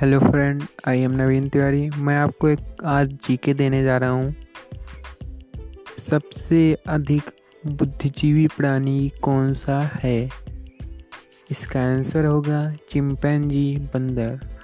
Hello friend I am Naveen Tiwari मैं आपको एक आज जीके देने जा रहा हूँ। सबसे अधिक बुद्धिजीवी प्राणी कौन सा है? इसका आंसर होगा चिंपैंजी बंदर।